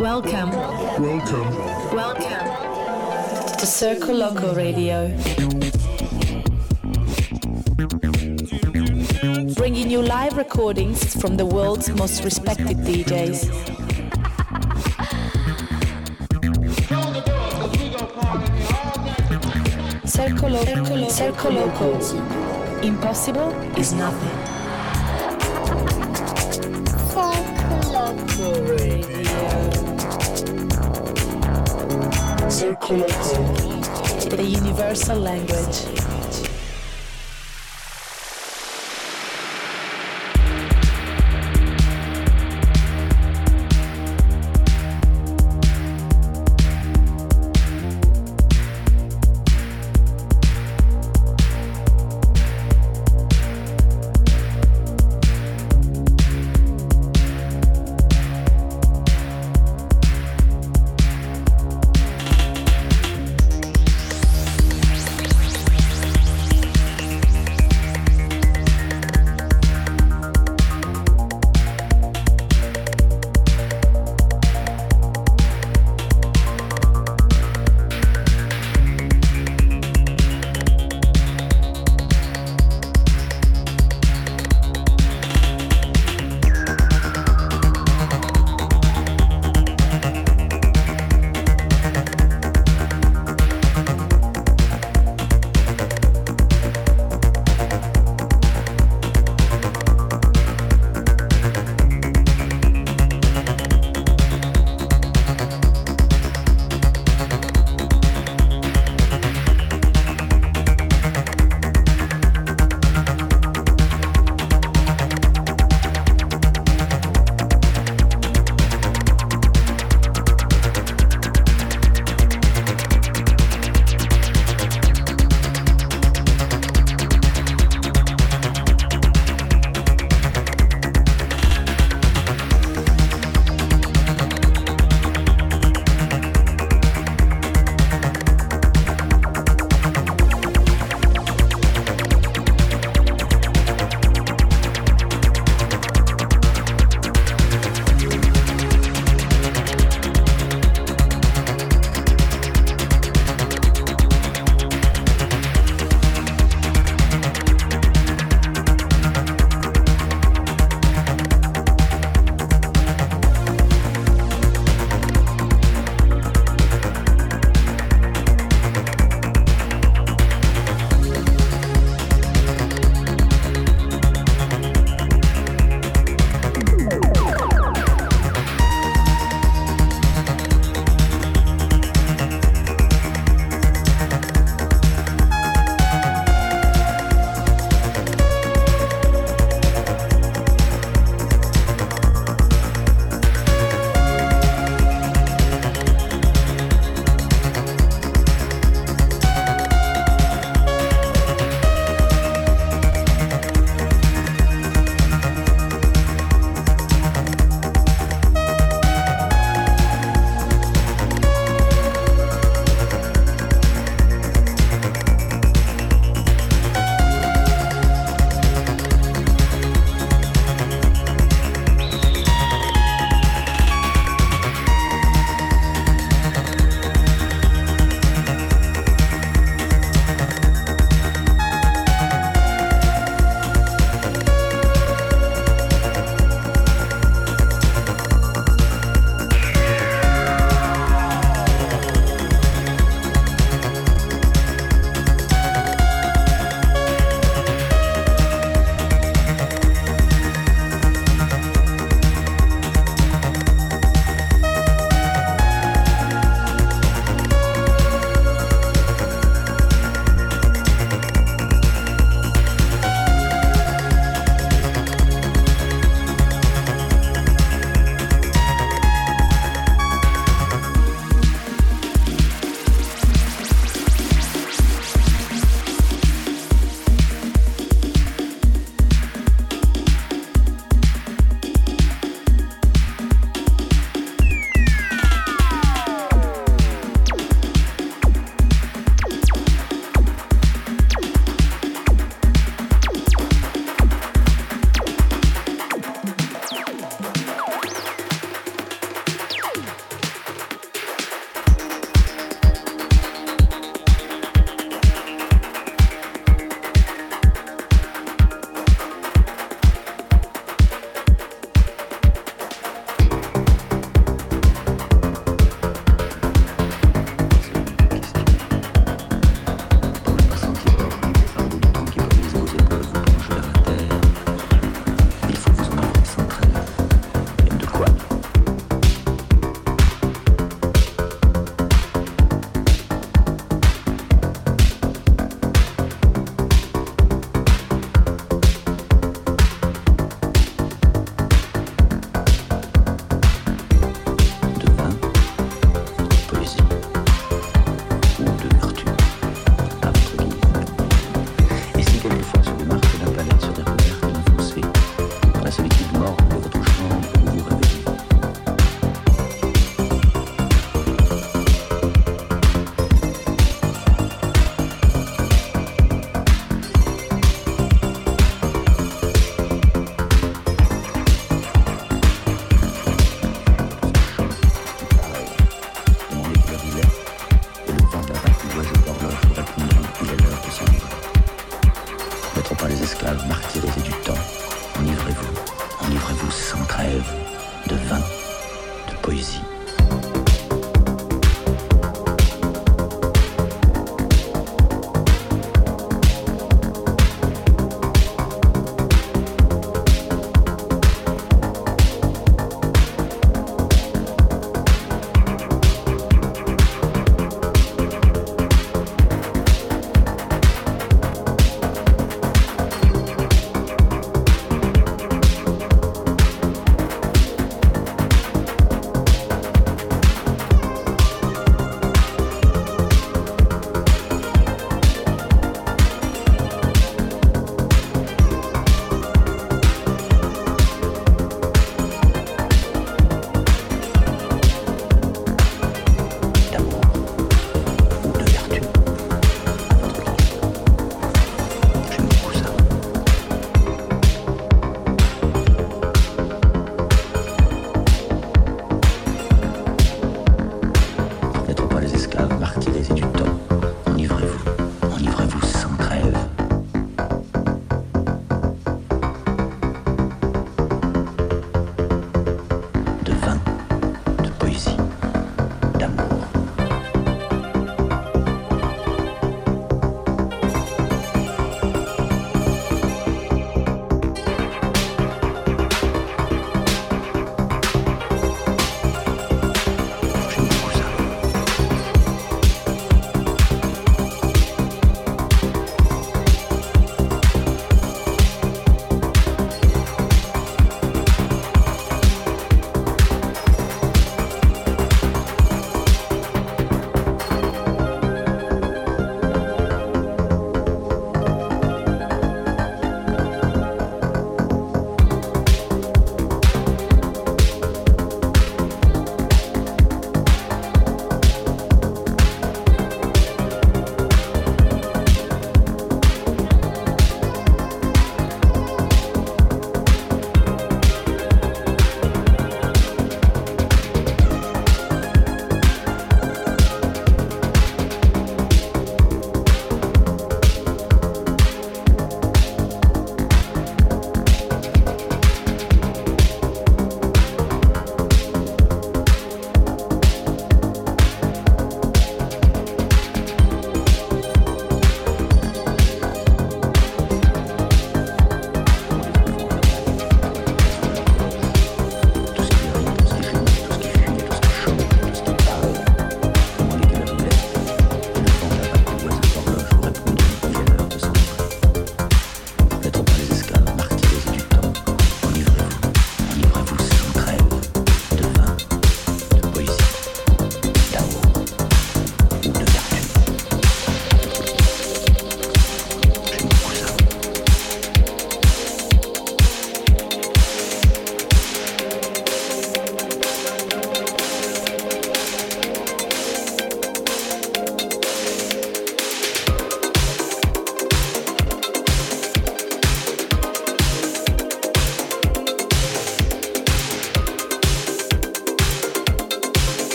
Welcome. Welcome. Welcome to Circoloco Radio. Bringing you live recordings from the world's most respected DJs. Circoloco. Circle Loco. Impossible is nothing. Circle The universal language.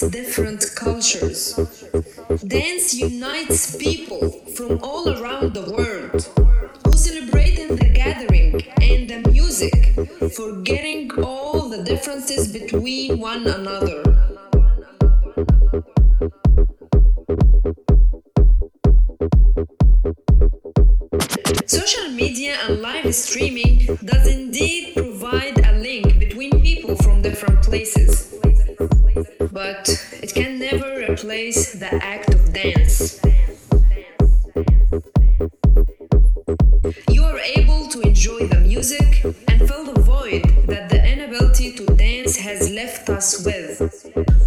Different cultures. Dance unites people from all around the world who celebrate in the gathering and the music, forgetting all the differences between one another. Social media and live streaming does indeed provide a link between people from different places. But it can never replace the act of dance. You are able to enjoy the music and fill the void that the inability to dance has left us with.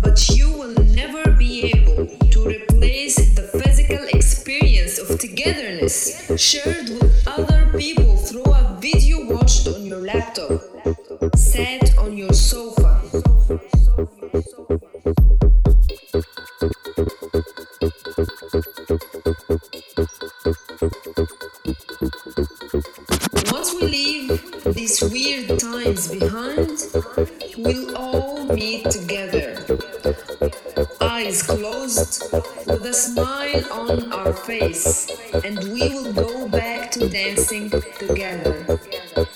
But you will never be able to replace the physical experience of togetherness shared we'll all meet together. Eyes closed, with a smile on our face, and we will go back to dancing together. Together.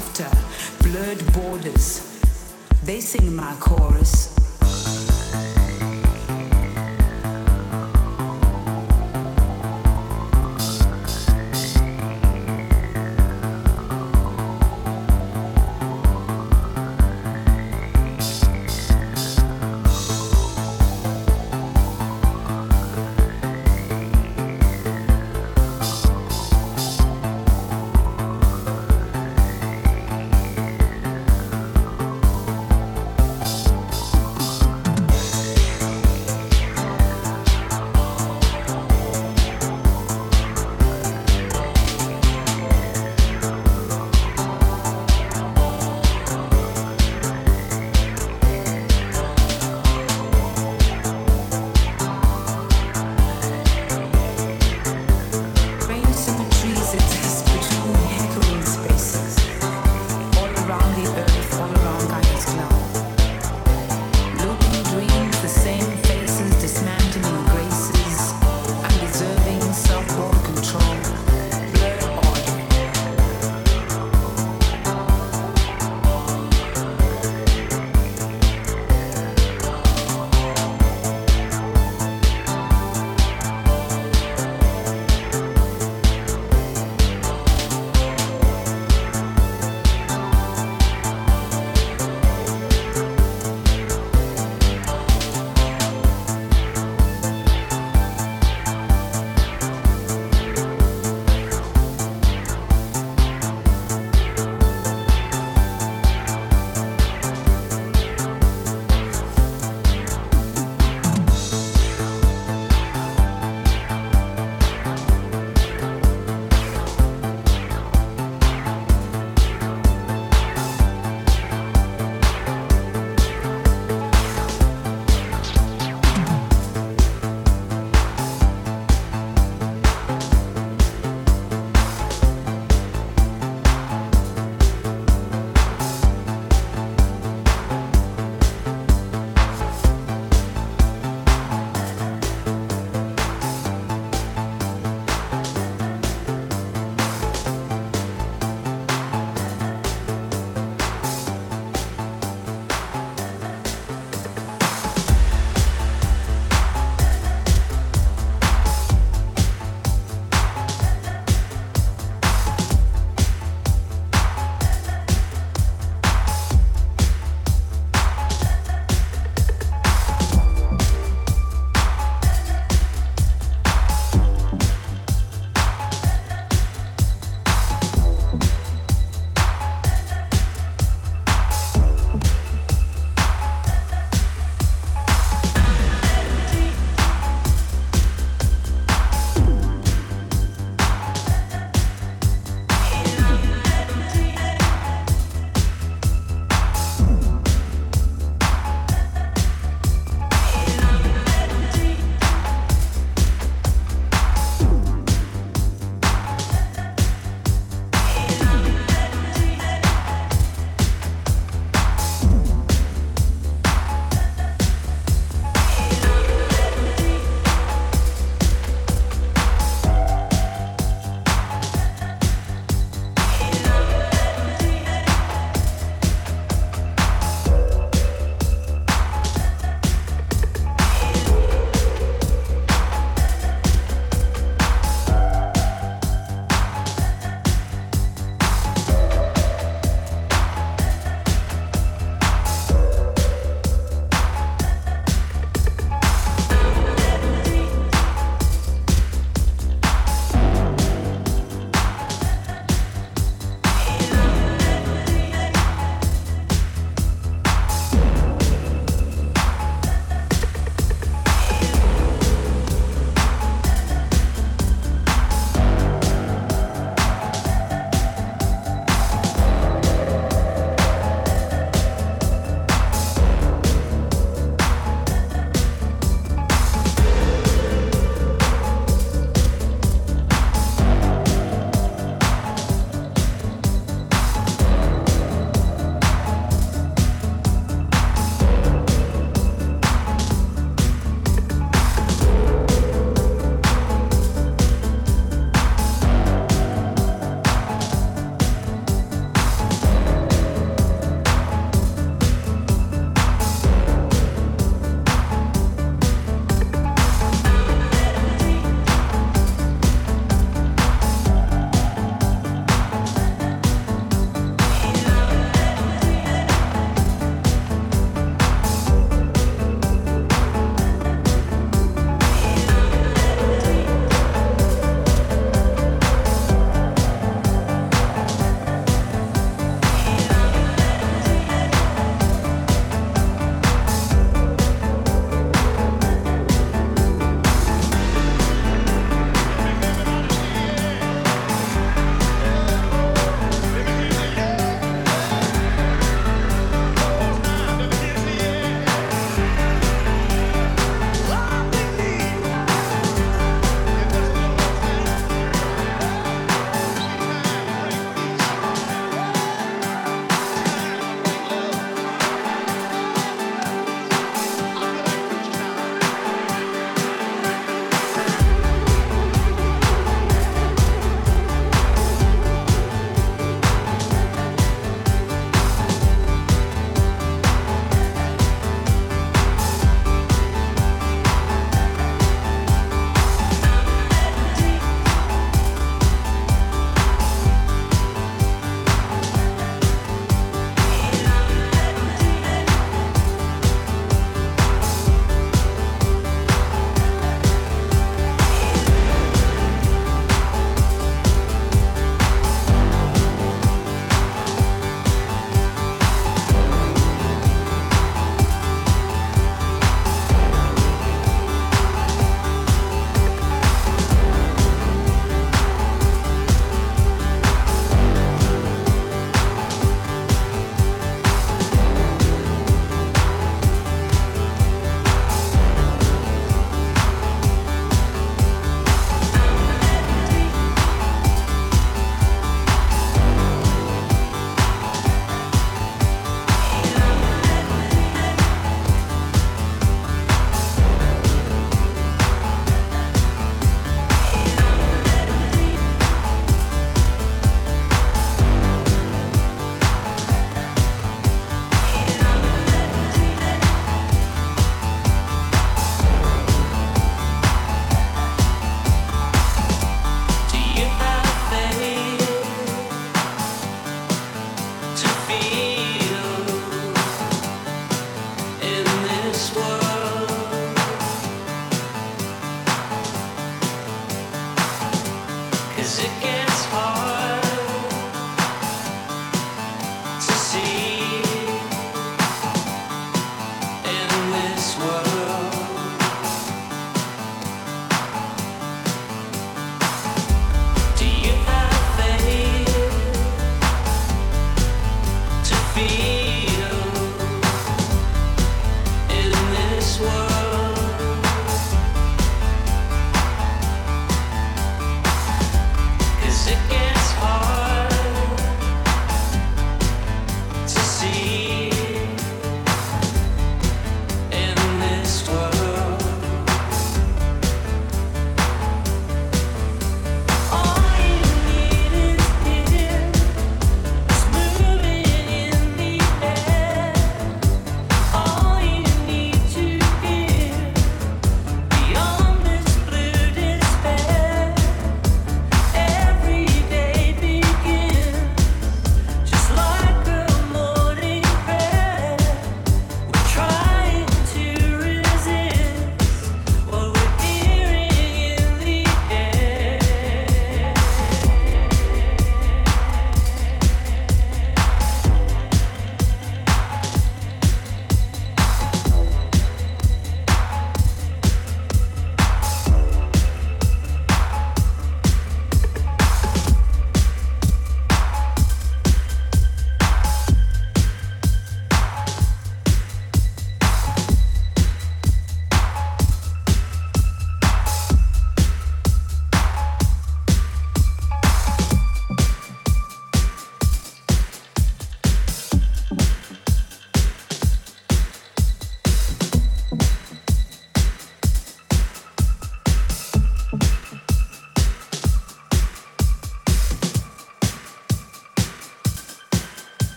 thereafter. Blurred borders. They sing my chorus.